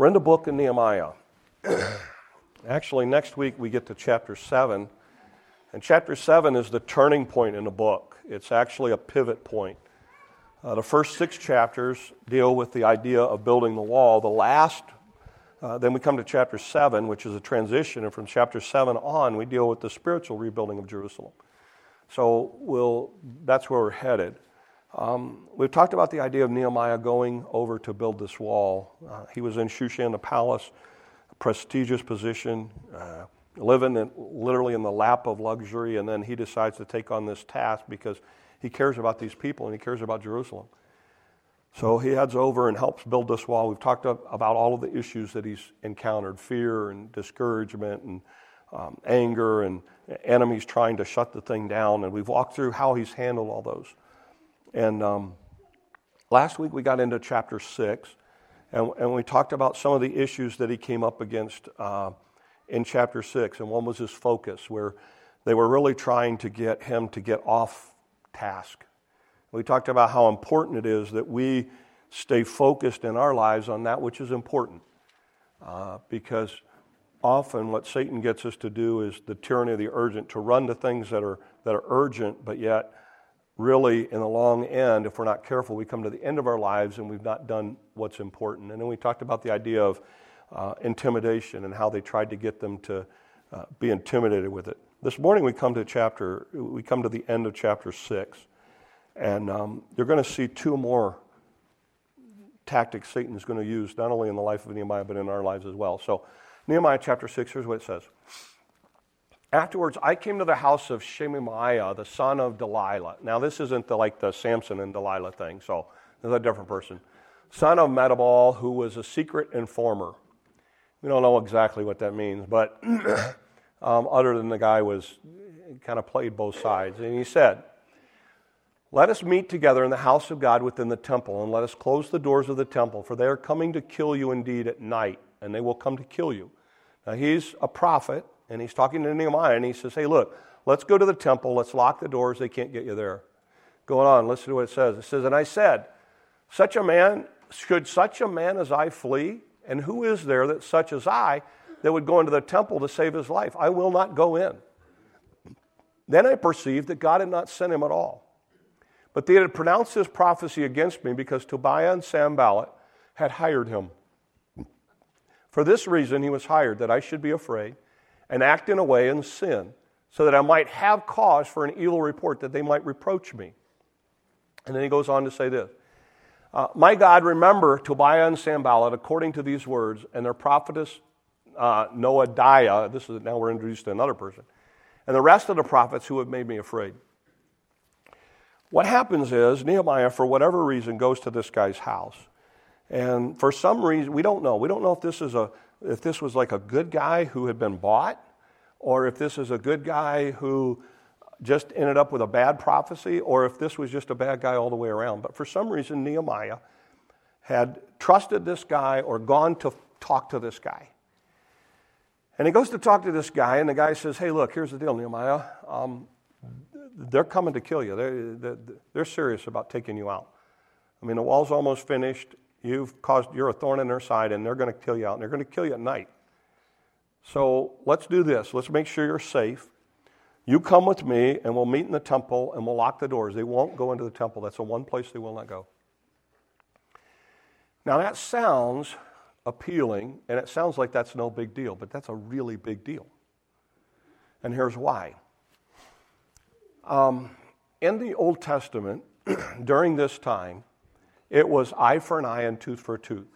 We're in the book of Nehemiah. Actually, next week we get to chapter 7. And chapter 7 is the turning point in the book, it's actually a pivot point. Uh, the first six chapters deal with the idea of building the wall. The last, uh, then we come to chapter 7, which is a transition. And from chapter 7 on, we deal with the spiritual rebuilding of Jerusalem. So we'll, that's where we're headed. Um, we've talked about the idea of Nehemiah going over to build this wall. Uh, he was in Shushan, the palace, a prestigious position, uh, living in, literally in the lap of luxury, and then he decides to take on this task because he cares about these people and he cares about Jerusalem. So he heads over and helps build this wall. We've talked about all of the issues that he's encountered fear and discouragement and um, anger and enemies trying to shut the thing down. And we've walked through how he's handled all those. And um, last week we got into chapter 6, and, and, we talked about some of the issues that he came up against uh, in chapter 6. And one was his focus, where they were really trying to get him to get off task. We talked about how important it is that we stay focused in our lives on that which is important. Uh, because often what Satan gets us to do is the tyranny of the urgent, to run to things that are, that are urgent, but yet, really, in the long end, if we're not careful, we come to the end of our lives and we've not done what's important. And then we talked about the idea of uh, intimidation and how they tried to get them to uh, be intimidated with it. This morning we come to chapter, we come to the end of chapter six, and um, you're going to see two more tactics Satan is going to use, not only in the life of Nehemiah, but in our lives as well. So, Nehemiah chapter 6, here's what it says. Afterwards, I came to the house of Shemaiah, the son of Delilah. Now, this isn't the, like the Samson and Delilah thing, so this is a different person. Son of Metabal, who was a secret informer. We don't know exactly what that means, but um, other than the guy was kind of played both sides. And he said, Let us meet together in the house of God within the temple, and let us close the doors of the temple, for they are coming to kill you indeed at night, and they will come to kill you. Now, he's a prophet, and he's talking to Nehemiah, and he says, Hey, look, let's go to the temple, let's lock the doors, they can't get you there. Going on, listen to what it says. It says, And I said, Such a man, should such a man as I flee? And who is there that such as I that would go into the temple to save his life. I will not go in. Then I perceived that God had not sent him at all. But they had pronounced this prophecy against me because Tobiah and Sanballat had hired him. For this reason, he was hired, that I should be afraid and act in a way in sin, so that I might have cause for an evil report, that they might reproach me. And then he goes on to say this uh, My God, remember Tobiah and Sanballat according to these words, and their prophetess uh, Noadiah. This is now we're introduced to another person, and the rest of the prophets who have made me afraid. What happens is Nehemiah, for whatever reason, goes to this guy's house, and for some reason we don't know. We don't know if this is a if this was like a good guy who had been bought, or if this is a good guy who just ended up with a bad prophecy, or if this was just a bad guy all the way around. But for some reason, Nehemiah had trusted this guy or gone to talk to this guy. And he goes to talk to this guy, and the guy says, Hey, look, here's the deal, Nehemiah. Um, they're coming to kill you. They're, they're, they're, serious about taking you out. I mean, the wall's almost finished. You've caused, you're a thorn in their side, and they're going to kill you out, and they're going to kill you at night. So let's do this. Let's make sure you're safe. You come with me, and we'll meet in the temple, and we'll lock the doors. They won't go into the temple. That's the one place they will not go. Now, that sounds appealing, and it sounds like that's no big deal, but that's a really big deal. And here's why. Um, in the Old Testament, during this time, it was eye for an eye and tooth for a tooth.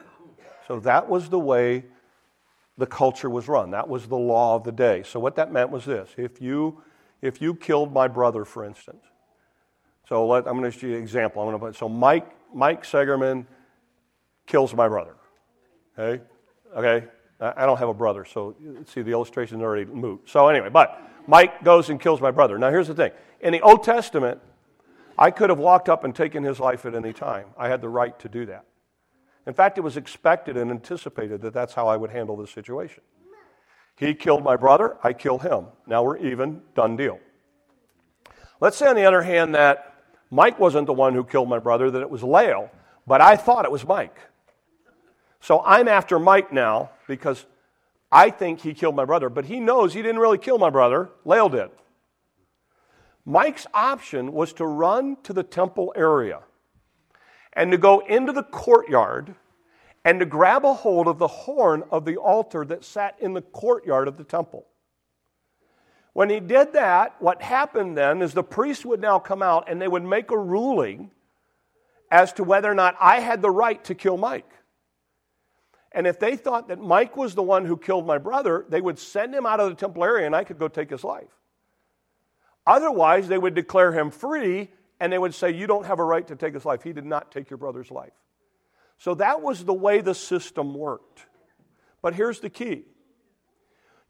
So that was the way the culture was run. That was the law of the day. So what that meant was this: if you if you killed my brother, for instance, so let, I'm going to give you an example. I'm going to put so Mike Mike Segerman kills my brother. Okay? Okay? I don't have a brother, so see, the illustration is already moot. So, anyway, but Mike goes and kills my brother. Now, here's the thing in the Old Testament, I could have walked up and taken his life at any time. I had the right to do that. In fact, it was expected and anticipated that that's how I would handle the situation. He killed my brother, I kill him. Now we're even, done deal. Let's say, on the other hand, that Mike wasn't the one who killed my brother, that it was Lael, but I thought it was Mike. So I'm after Mike now because I think he killed my brother, but he knows he didn't really kill my brother. Lael did. Mike's option was to run to the temple area and to go into the courtyard and to grab a hold of the horn of the altar that sat in the courtyard of the temple. When he did that, what happened then is the priest would now come out and they would make a ruling as to whether or not I had the right to kill Mike. And if they thought that Mike was the one who killed my brother, they would send him out of the temple area and I could go take his life. Otherwise, they would declare him free and they would say, You don't have a right to take his life. He did not take your brother's life. So that was the way the system worked. But here's the key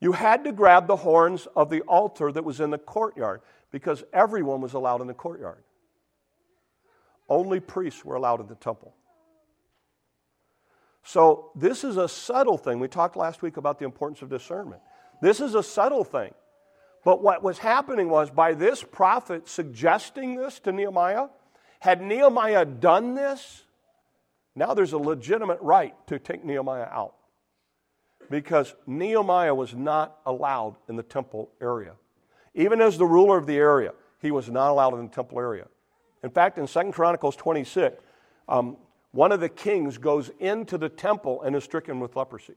you had to grab the horns of the altar that was in the courtyard because everyone was allowed in the courtyard. Only priests were allowed in the temple. So, this is a subtle thing. We talked last week about the importance of discernment. This is a subtle thing. But what was happening was by this prophet suggesting this to Nehemiah, had Nehemiah done this, now there's a legitimate right to take Nehemiah out. Because Nehemiah was not allowed in the temple area. Even as the ruler of the area, he was not allowed in the temple area. In fact, in 2 Chronicles 26, um, one of the kings goes into the temple and is stricken with leprosy.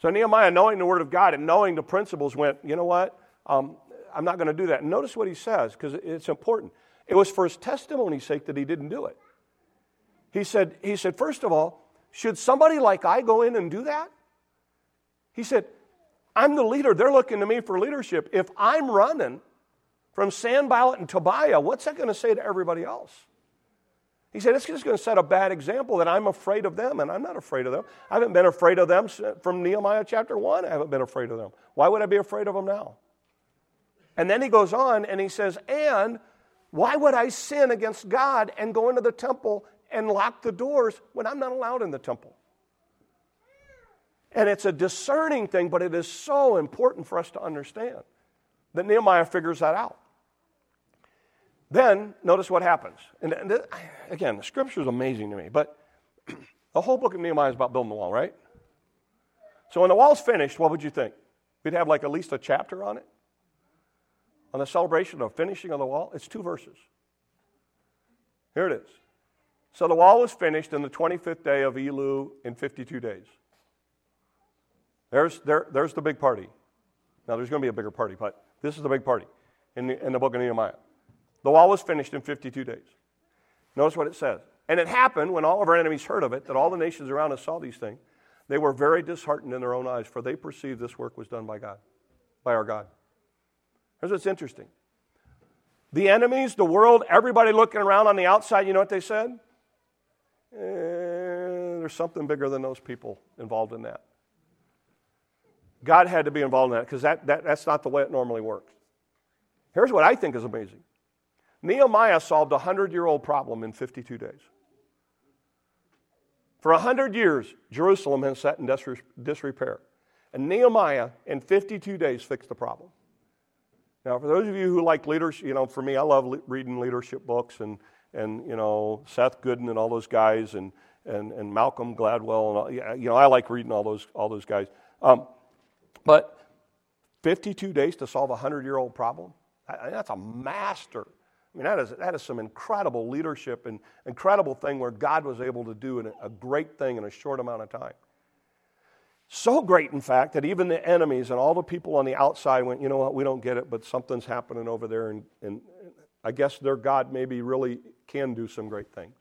So Nehemiah, knowing the word of God and knowing the principles, went, you know what? Um, I'm not going to do that. Notice what he says, because it's important. It was for his testimony's sake that he didn't do it. He said, he said, first of all, should somebody like I go in and do that? He said, I'm the leader. They're looking to me for leadership. If I'm running from Sanballat and Tobiah, what's that going to say to everybody else? He said, It's just going to set a bad example that I'm afraid of them, and I'm not afraid of them. I haven't been afraid of them from Nehemiah chapter 1. I haven't been afraid of them. Why would I be afraid of them now? And then he goes on and he says, And why would I sin against God and go into the temple and lock the doors when I'm not allowed in the temple? And it's a discerning thing, but it is so important for us to understand that Nehemiah figures that out. Then, notice what happens. And, and uh, again, the scripture is amazing to me, but the whole book of Nehemiah is about building the wall, right? So when the wall's finished, what would you think? We'd have like at least a chapter on it? On the celebration of finishing of the wall? It's two verses. Here it is. So the wall was finished in the 25th day of Elul in 52 days. There's, there, there's the big party. Now, there's going to be a bigger party, but this is the big party in the, in the book of Nehemiah. The wall was finished in 52 days. Notice what it says. And it happened when all of our enemies heard of it, that all the nations around us saw these things. They were very disheartened in their own eyes, for they perceived this work was done by God, by our God. Here's what's interesting. The enemies, the world, everybody looking around on the outside, you know what they said? Eh, there's something bigger than those people involved in that. God had to be involved in that because that, that, that's not the way it normally works. Here's what I think is amazing Nehemiah solved a 100 year old problem in 52 days. For 100 years, Jerusalem has sat in disrepair. And Nehemiah, in 52 days, fixed the problem. Now, for those of you who like leadership, you know, for me, I love reading leadership books and, and you know, Seth Godin and all those guys and, and, and Malcolm Gladwell. And all, you know, I like reading all those, all those guys. Um, but 52 days to solve a 100 year old problem? That's a master I mean, that is, that is some incredible leadership and incredible thing where God was able to do a great thing in a short amount of time. So great, in fact, that even the enemies and all the people on the outside went, you know what, we don't get it, but something's happening over there, and, and I guess their God maybe really can do some great things.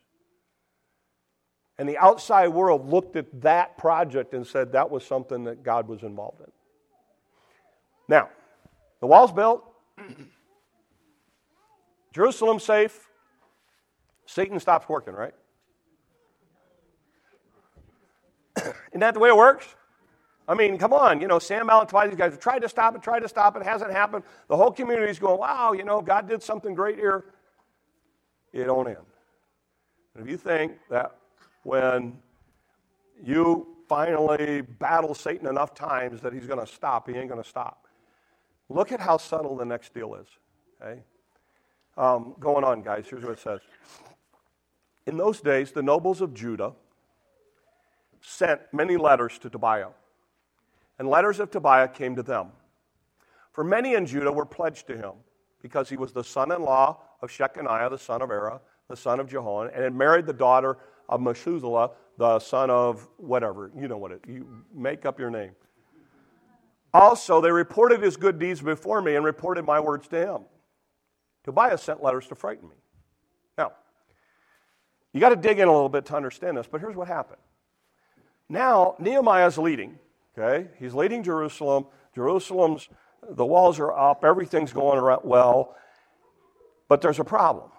And the outside world looked at that project and said that was something that God was involved in. Now, the wall's built. Jerusalem safe, Satan stops working, right? Isn't that the way it works? I mean, come on, you know, Sam Allen, these guys have tried to stop it, tried to stop it, hasn't happened. The whole community is going, wow, you know, God did something great here. It don't end. And if you think that when you finally battle Satan enough times that he's going to stop, he ain't going to stop. Look at how subtle the next deal is. Okay? um, going on, guys. Here's what it says In those days, the nobles of Judah sent many letters to Tobiah, and letters of Tobiah came to them. For many in Judah were pledged to him, because he was the son in law of Shechaniah, the son of Era, the son of Jehoan, and had married the daughter of Meshulah, the son of whatever. You know what it you make up your name. Also, they reported his good deeds before me and reported my words to him. Tobiah sent letters to frighten me. Now, you got to dig in a little bit to understand this, but here's what happened. Now, Nehemiah is leading, okay? He's leading Jerusalem. Jerusalem's, the walls are up, everything's going well, but there's a problem.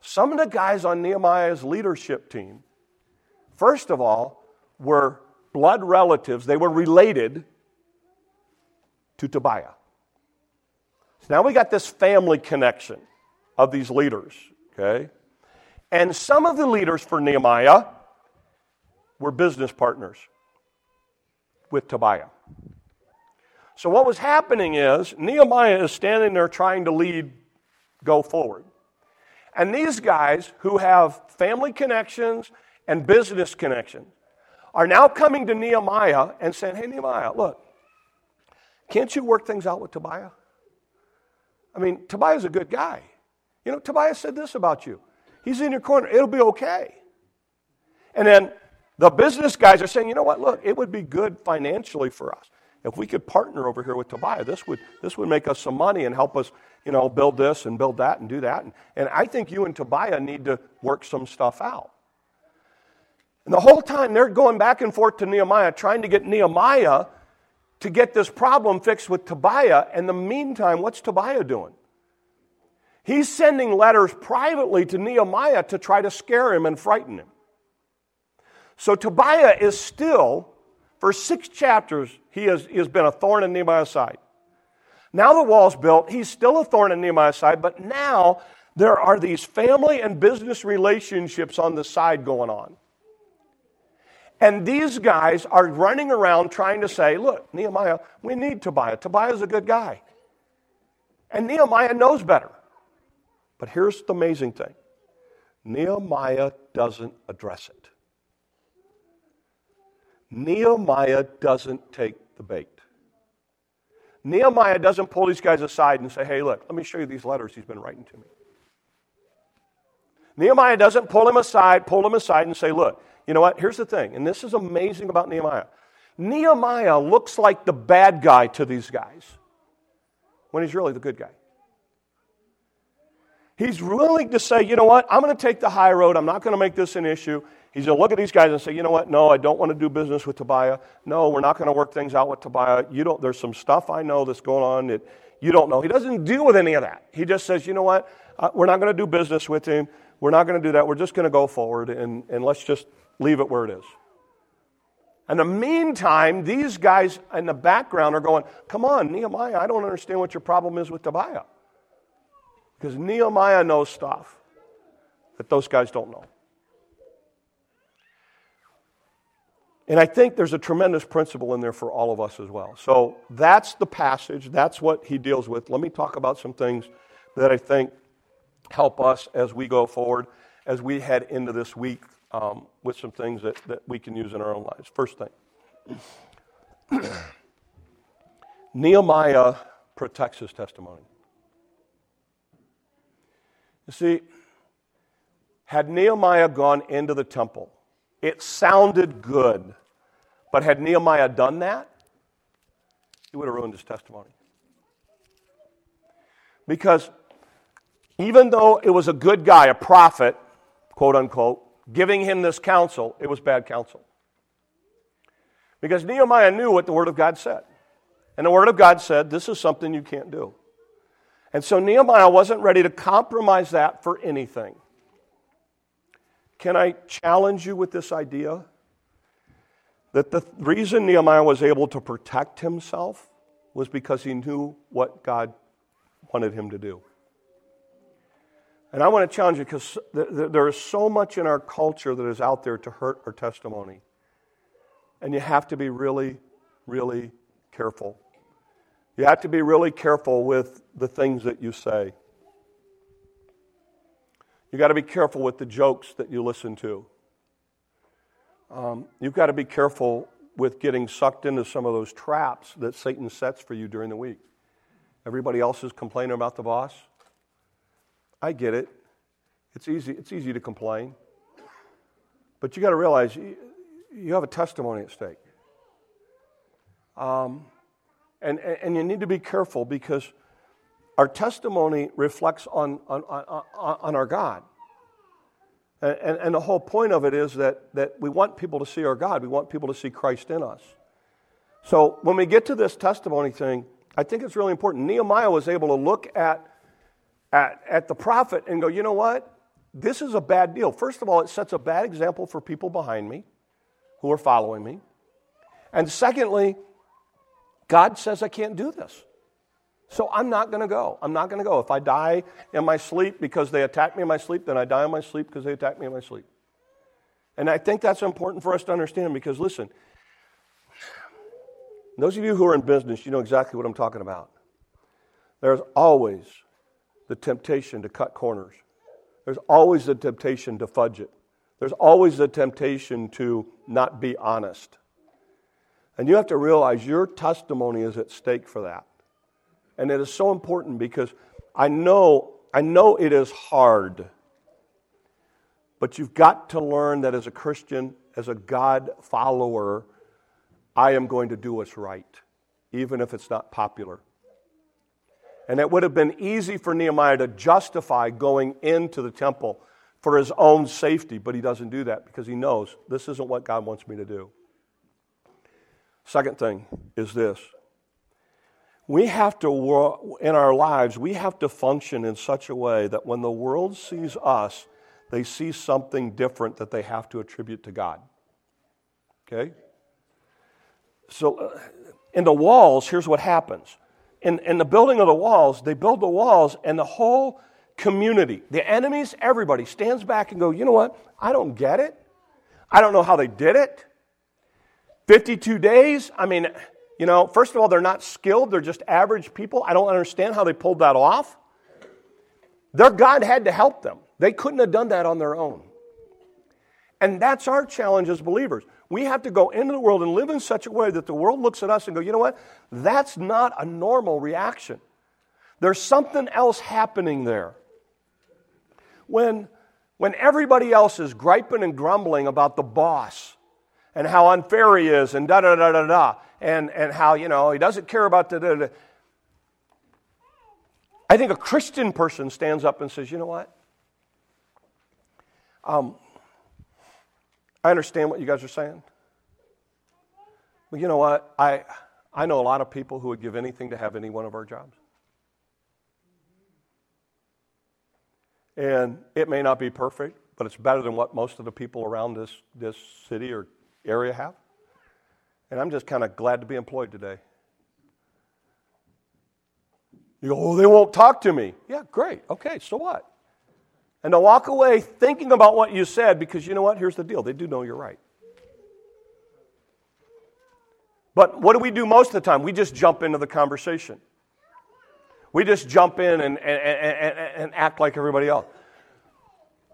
Some of the guys on Nehemiah's leadership team, first of all, were blood relatives. They were related to Tobiah. So now we got this family connection of these leaders, okay? And some of the leaders for Nehemiah were business partners with Tobiah. So what was happening is Nehemiah is standing there trying to lead go forward. And these guys who have family connections and business connections are now coming to Nehemiah and saying, Hey, Nehemiah, look, can't you work things out with Tobiah? I mean, Tobiah's a good guy. You know, Tobiah said this about you. He's in your corner. It'll be okay. And then the business guys are saying, you know what? Look, it would be good financially for us if we could partner over here with Tobiah. This would this would make us some money and help us, you know, build this and build that and do that. And, and I think you and Tobiah need to work some stuff out. And the whole time they're going back and forth to Nehemiah, trying to get Nehemiah to get this problem fixed with Tobiah. And in the meantime, what's Tobiah doing? He's sending letters privately to Nehemiah to try to scare him and frighten him. So Tobiah is still, for six chapters, he has, he has been a thorn in Nehemiah's side. Now the wall's built, he's still a thorn in Nehemiah's side, but now there are these family and business relationships on the side going on. And these guys are running around trying to say, look, Nehemiah, we need Tobiah. Tobiah's a good guy. And Nehemiah knows better. But here's the amazing thing Nehemiah doesn't address it. Nehemiah doesn't take the bait. Nehemiah doesn't pull these guys aside and say, hey, look, let me show you these letters he's been writing to me. Nehemiah doesn't pull him aside, pull him aside and say, look, you know what? Here's the thing, and this is amazing about Nehemiah. Nehemiah looks like the bad guy to these guys when he's really the good guy. He's willing to say, you know what? I'm going to take the high road. I'm not going to make this an issue. He's going to look at these guys and say, you know what? No, I don't want to do business with Tobiah. No, we're not going to work things out with Tobiah. You don't, there's some stuff I know that's going on that you don't know. He doesn't deal with any of that. He just says, you know what? Uh, we're not going to do business with him. We're not going to do that. We're just going to go forward and, and let's just leave it where it is. In the meantime, these guys in the background are going, Come on, Nehemiah, I don't understand what your problem is with Tobiah. Because Nehemiah knows stuff that those guys don't know. And I think there's a tremendous principle in there for all of us as well. So that's the passage. That's what he deals with. Let me talk about some things that I think help us as we go forward, as we head into this week um, with some things that, that we can use in our own lives. First thing Nehemiah protects his testimony. You see, had Nehemiah gone into the temple, it sounded good. But had Nehemiah done that, he would have ruined his testimony. Because even though it was a good guy, a prophet, quote unquote, giving him this counsel, it was bad counsel. Because Nehemiah knew what the Word of God said. And the Word of God said, this is something you can't do. And so Nehemiah wasn't ready to compromise that for anything. Can I challenge you with this idea? That the reason Nehemiah was able to protect himself was because he knew what God wanted him to do. And I want to challenge you because there is so much in our culture that is out there to hurt our testimony. And you have to be really, really careful. You have to be really careful with the things that you say. You've got to be careful with the jokes that you listen to. Um, you've got to be careful with getting sucked into some of those traps that Satan sets for you during the week. Everybody else is complaining about the boss. I get it. It's easy, it's easy to complain. But you got to realize you, you, have a testimony at stake. Um, and, and you need to be careful because our testimony reflects on, on, on, on our God. And, and, the whole point of it is that, that we want people to see our God. We want people to see Christ in us. So when we get to this testimony thing, I think it's really important. Nehemiah was able to look at, at, at the prophet and go, you know what? This is a bad deal. First of all, it sets a bad example for people behind me who are following me. And secondly, God says I can't do this. So I'm not going to go. I'm not going to go. If I die in my sleep because they attack me in my sleep, then I die in my sleep because they attack me in my sleep. And I think that's important for us to understand because, listen, those of you who are in business, you know exactly what I'm talking about. There's always the temptation to cut corners, there's always the temptation to fudge it, there's always the temptation to not be honest. And you have to realize your testimony is at stake for that. And it is so important because I know, I know it is hard. But you've got to learn that as a Christian, as a God follower, I am going to do what's right, even if it's not popular. And it would have been easy for Nehemiah to justify going into the temple for his own safety, but he doesn't do that because he knows this isn't what God wants me to do. Second thing is this we have to, in our lives, we have to function in such a way that when the world sees us, they see something different that they have to attribute to God. Okay? So, uh, in the walls, here's what happens. In, in the building of the walls, they build the walls, and the whole community, the enemies, everybody stands back and go, you know what? I don't get it. I don't know how they did it. 52 days? I mean, you know, first of all, they're not skilled, they're just average people. I don't understand how they pulled that off. Their God had to help them, they couldn't have done that on their own. And that's our challenge as believers. We have to go into the world and live in such a way that the world looks at us and go, you know what? That's not a normal reaction. There's something else happening there. When, when everybody else is griping and grumbling about the boss and how unfair he is and da da da da da, and, and how, you know, he doesn't care about the. Da, da. I think a Christian person stands up and says, you know what? Um, I understand what you guys are saying. But you know what? I, I know a lot of people who would give anything to have any one of our jobs. And it may not be perfect, but it's better than what most of the people around this, this city or area have. And I'm just kind of glad to be employed today. You go, oh, they won't talk to me. Yeah, great. Okay, so what? And to walk away thinking about what you said because you know what? Here's the deal they do know you're right. But what do we do most of the time? We just jump into the conversation. We just jump in and, and, and, and act like everybody else.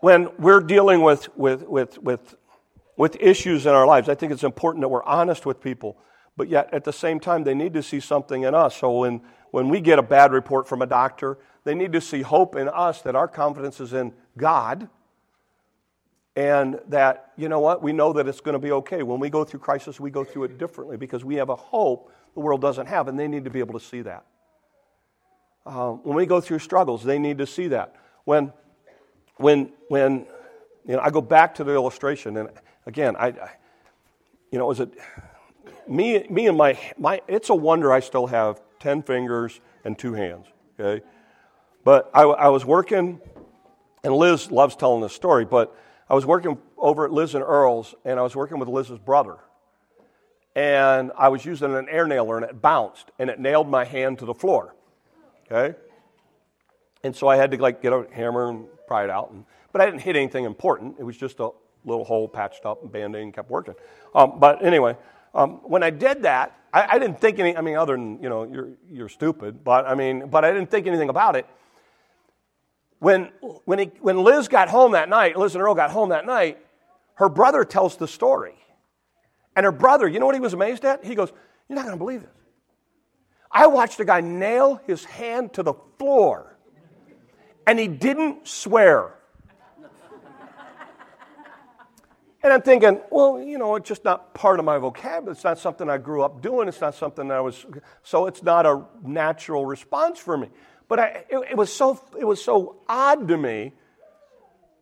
When we're dealing with, with, with, with with issues in our lives. I think it's important that we're honest with people, but yet at the same time, they need to see something in us. So when, when we get a bad report from a doctor, they need to see hope in us that our confidence is in God and that, you know what, we know that it's going to be okay. When we go through crisis, we go through it differently because we have a hope the world doesn't have, and they need to be able to see that. Uh, when we go through struggles, they need to see that. When, when, when, you know, I go back to the illustration, and again, I, I you know, was it me, me and my, my, it's a wonder I still have 10 fingers and two hands, okay? But I, I was working, and Liz loves telling this story, but I was working over at Liz and Earl's, and I was working with Liz's brother. And I was using an air nailer, and it bounced, and it nailed my hand to the floor, okay? And so I had to, like, get a hammer and pry it out. And, but I didn't hit anything important. It was just a little hole patched up and band-aid and kept working. Um, but anyway, um, when I did that, I, I, didn't think any, I mean, other than, you know, you're, you're stupid, but I mean, but I didn't think anything about it. When, when, he, when Liz got home that night, Liz and Earl got home that night, her brother tells the story. And her brother, you know what he was amazed at? He goes, You're not going to believe this. I watched a guy nail his hand to the floor, and he didn't swear. And I'm thinking, well, you know, it's just not part of my vocabulary. It's not something I grew up doing. It's not something I was, so it's not a natural response for me. But I, it, it, was so, it was so odd to me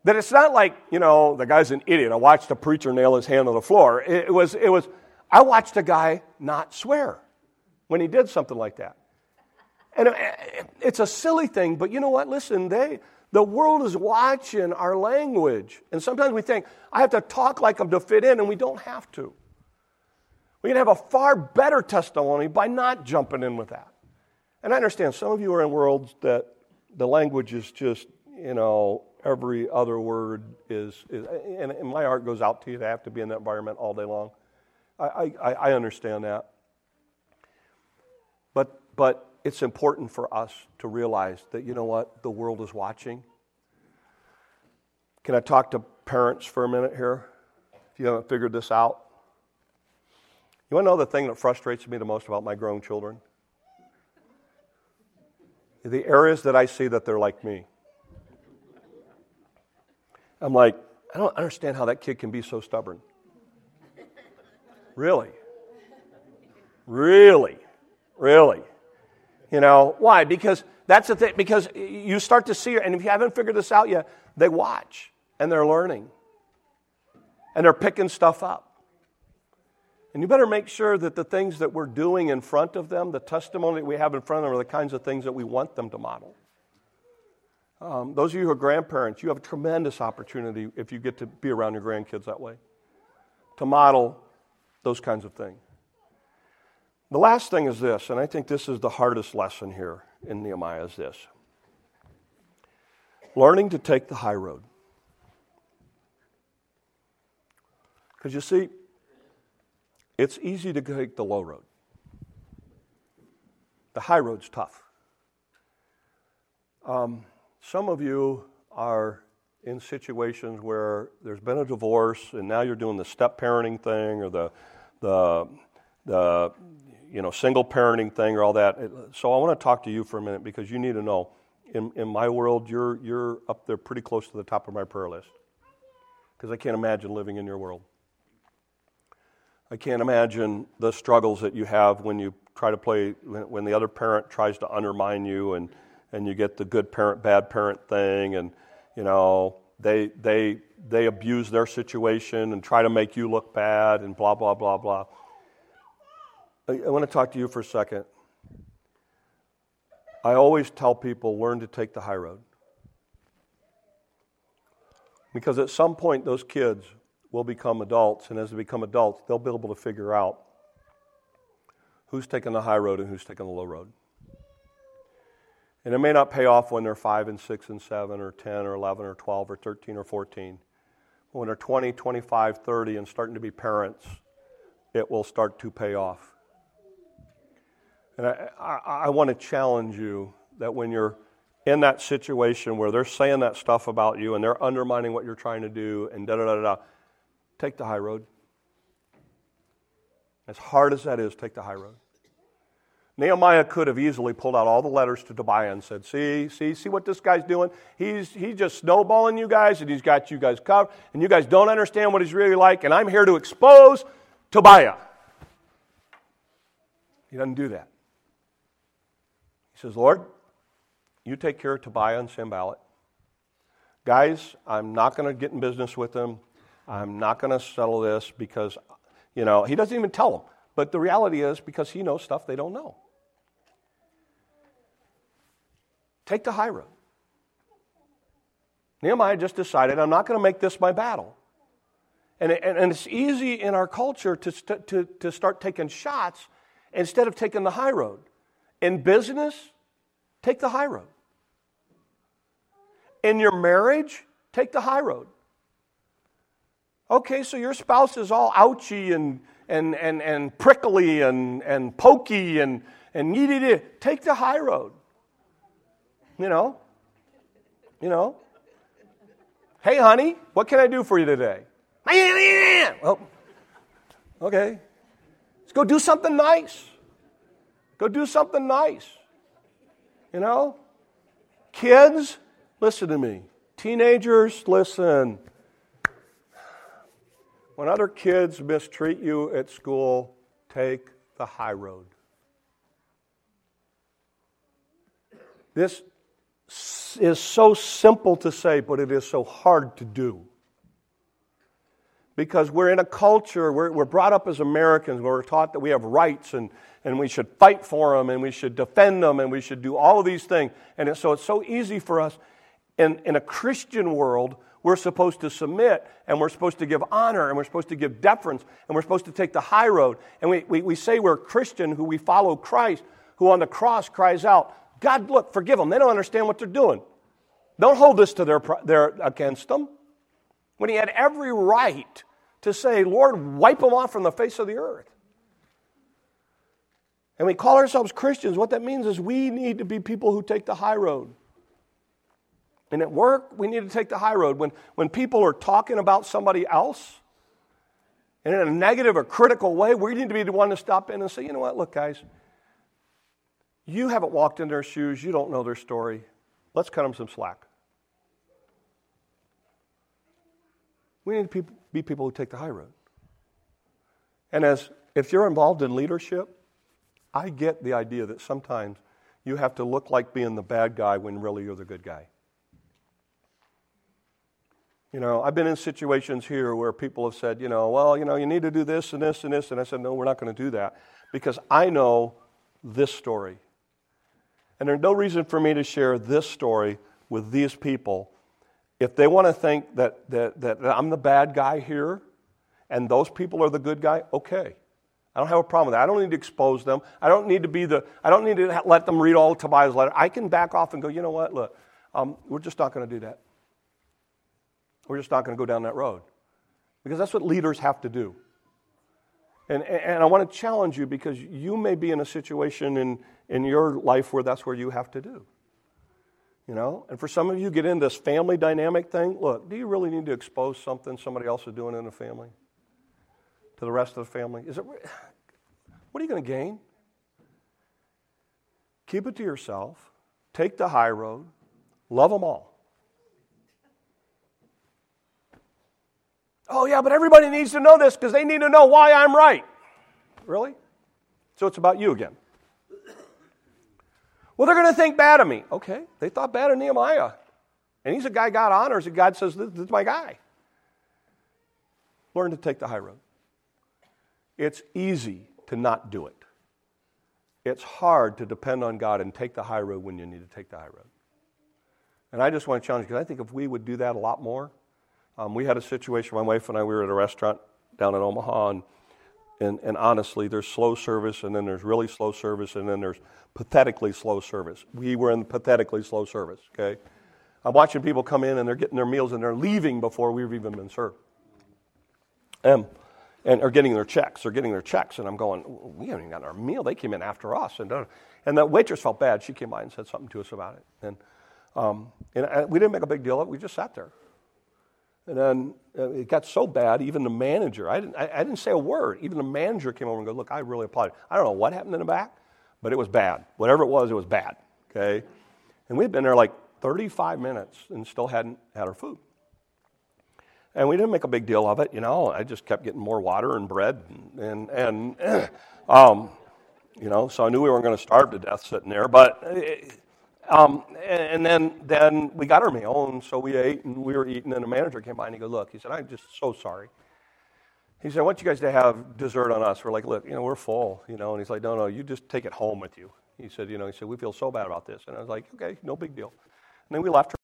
that it's not like, you know, the guy's an idiot. I watched a preacher nail his hand on the floor. It, it was, it was, I watched a guy not swear when he did something like that. And uh, it's a silly thing, but you know what? Listen, they, the world is watching our language. And sometimes we think, I have to talk like them to fit in, and we don't have to. We can have a far better testimony by not jumping in with that. And I understand some of you are in worlds that the language is just, you know, every other word is, is and, and, my heart goes out to you to have to be in that environment all day long. I, I, I understand that. But, but it's important for us to realize that, you know what, the world is watching. Can I talk to parents for a minute here? If you haven't figured this out. You want to know the thing that frustrates me the most about my grown children? The areas that I see that they're like me. I'm like, I don't understand how that kid can be so stubborn. Really? Really? Really? You know, why? Because that's the thing, because you start to see, and if you haven't figured this out yet, they watch and they're learning and they're picking stuff up. And you better make sure that the things that we're doing in front of them, the testimony that we have in front of them, are the kinds of things that we want them to model. Um, those of you who are grandparents, you have a tremendous opportunity if you get to be around your grandkids that way to model those kinds of things. The last thing is this, and I think this is the hardest lesson here in Nehemiah is this. Learning to take the high road. Because you see, it's easy to take the low road. The high road's tough. Um, some of you are in situations where there's been a divorce and now you're doing the step parenting thing or the, the, the you know, single parenting thing or all that. So I want to talk to you for a minute because you need to know in, in my world, you're, you're up there pretty close to the top of my prayer list because I can't imagine living in your world. I can't imagine the struggles that you have when you try to play, when the other parent tries to undermine you and, and you get the good parent, bad parent thing, and, you know, they, they, they abuse their situation and try to make you look bad and blah, blah, blah, blah. I, want to talk to you for a second. I always tell people learn to take the high road. Because at some point, those kids will become adults, and as they become adults, they'll be able to figure out who's taking the high road and who's taking the low road. And it may not pay off when they're 5 and 6 and 7 or 10 or 11 or 12 or 13 or 14. But when they're 20, 25, 30 and starting to be parents, it will start to pay off. And I, I, I want to challenge you that when you're in that situation where they're saying that stuff about you and they're undermining what you're trying to do and da da da da, take the high road. As hard as that is, take the high road. Nehemiah could have easily pulled out all the letters to Tobiah and said, See, see, see what this guy's doing? He's, he's just snowballing you guys, and he's got you guys covered, and you guys don't understand what he's really like, and I'm here to expose Tobiah. He doesn't do that. Says, Lord, you take care of Tobiah and Sanballat. Guys, I'm not going to get in business with them. I'm not going to settle this because, you know, he doesn't even tell them. But the reality is because he knows stuff they don't know. Take the high road. Nehemiah just decided, I'm not going to make this my battle. And, and, and it's easy in our culture to, st- to, to start taking shots instead of taking the high road. In business, take the high road. In your marriage, take the high road. Okay, so your spouse is all ouchy and, and, and, and prickly and, and pokey and, and needy. Take the high road. You know? You know? Hey, honey, what can I do for you today? Well, oh, Okay. Let's go do something nice. Go do something nice. You know? Kids, listen to me. Teenagers, listen. When other kids mistreat you at school, take the high road. This is so simple to say, but it is so hard to do. Because we're in a culture, we're, we're brought up as Americans where we're taught that we have rights and, and we should fight for them and we should defend them and we should do all of these things. And so it's so easy for us in, in a Christian world, we're supposed to submit and we're supposed to give honor and we're supposed to give deference and we're supposed to take the high road. And we, we, we say we're Christian who we follow Christ, who on the cross cries out, God, look, forgive them. They don't understand what they're doing. Don't hold this to their, their against them. When he had every right to say, Lord, wipe them off from the face of the earth. And we call ourselves Christians. What that means is we need to be people who take the high road. And at work, we need to take the high road. When, when people are talking about somebody else, and in a negative or critical way, we need to be the one to stop in and say, you know what, look, guys, you haven't walked in their shoes. You don't know their story. Let's cut them some slack. We need to be people who take the high road. And as if you're involved in leadership, I get the idea that sometimes you have to look like being the bad guy when really you're the good guy. You know, I've been in situations here where people have said, you know, well, you know, you need to do this and this and this. And I said, no, we're not going to do that because I know this story. And there's no reason for me to share this story with these people. If they want to think that, that, that I'm the bad guy here and those people are the good guy, okay. I don't have a problem with that. I don't need to expose them. I don't need to be the, I don't need to let them read all Tobiah's letter. I can back off and go, you know what, look, um, we're just not going to do that. We're just not going to go down that road. Because that's what leaders have to do. And, and I want to challenge you because you may be in a situation in, in your life where that's where you have to do. You know? And for some of you get in this family dynamic thing, look, do you really need to expose something somebody else is doing in the family to the rest of the family? Is it what are you going to gain? Keep it to yourself. Take the high road. Love them all. Oh, yeah, but everybody needs to know this because they need to know why I'm right. Really? So it's about you again. Well, they're going to think bad of me. Okay, they thought bad of Nehemiah. And he's a guy God honors, and God says, This is my guy. Learn to take the high road. It's easy to not do it. It's hard to depend on God and take the high road when you need to take the high road. And I just want to challenge you because I think if we would do that a lot more, um, we had a situation, my wife and I, we were at a restaurant down in Omaha, and, and, and honestly, there's slow service, and then there's really slow service, and then there's pathetically slow service. We were in pathetically slow service, okay? I'm watching people come in and they're getting their meals and they're leaving before we've even been served. Um, and are getting their checks. They're getting their checks, and I'm going, we haven't even gotten our meal. They came in after us, and uh, and the waitress felt bad. She came by and said something to us about it, and um, and uh, we didn't make a big deal of it. We just sat there, and then uh, it got so bad, even the manager, I didn't, I, I, didn't say a word. Even the manager came over and go, Look, I really apologize. I don't know what happened in the back, but it was bad. Whatever it was, it was bad. Okay? And we'd been there like 35 minutes and still hadn't had our food. And we didn't make a big deal of it, you know. I just kept getting more water and bread, and, and, and um, you know, so I knew we weren't going to starve to death sitting there. But uh, um, and, then, then we got our meal, and so we ate, and we were eating, and the manager came by, and he goes, look, he said, I'm just so sorry. He said, I want you guys to have dessert on us. We're like, look, you know, we're full, you know. And he's like, no, no, you just take it home with you. He said, you know, he said, we feel so bad about this. And I was like, okay, no big deal. And then we left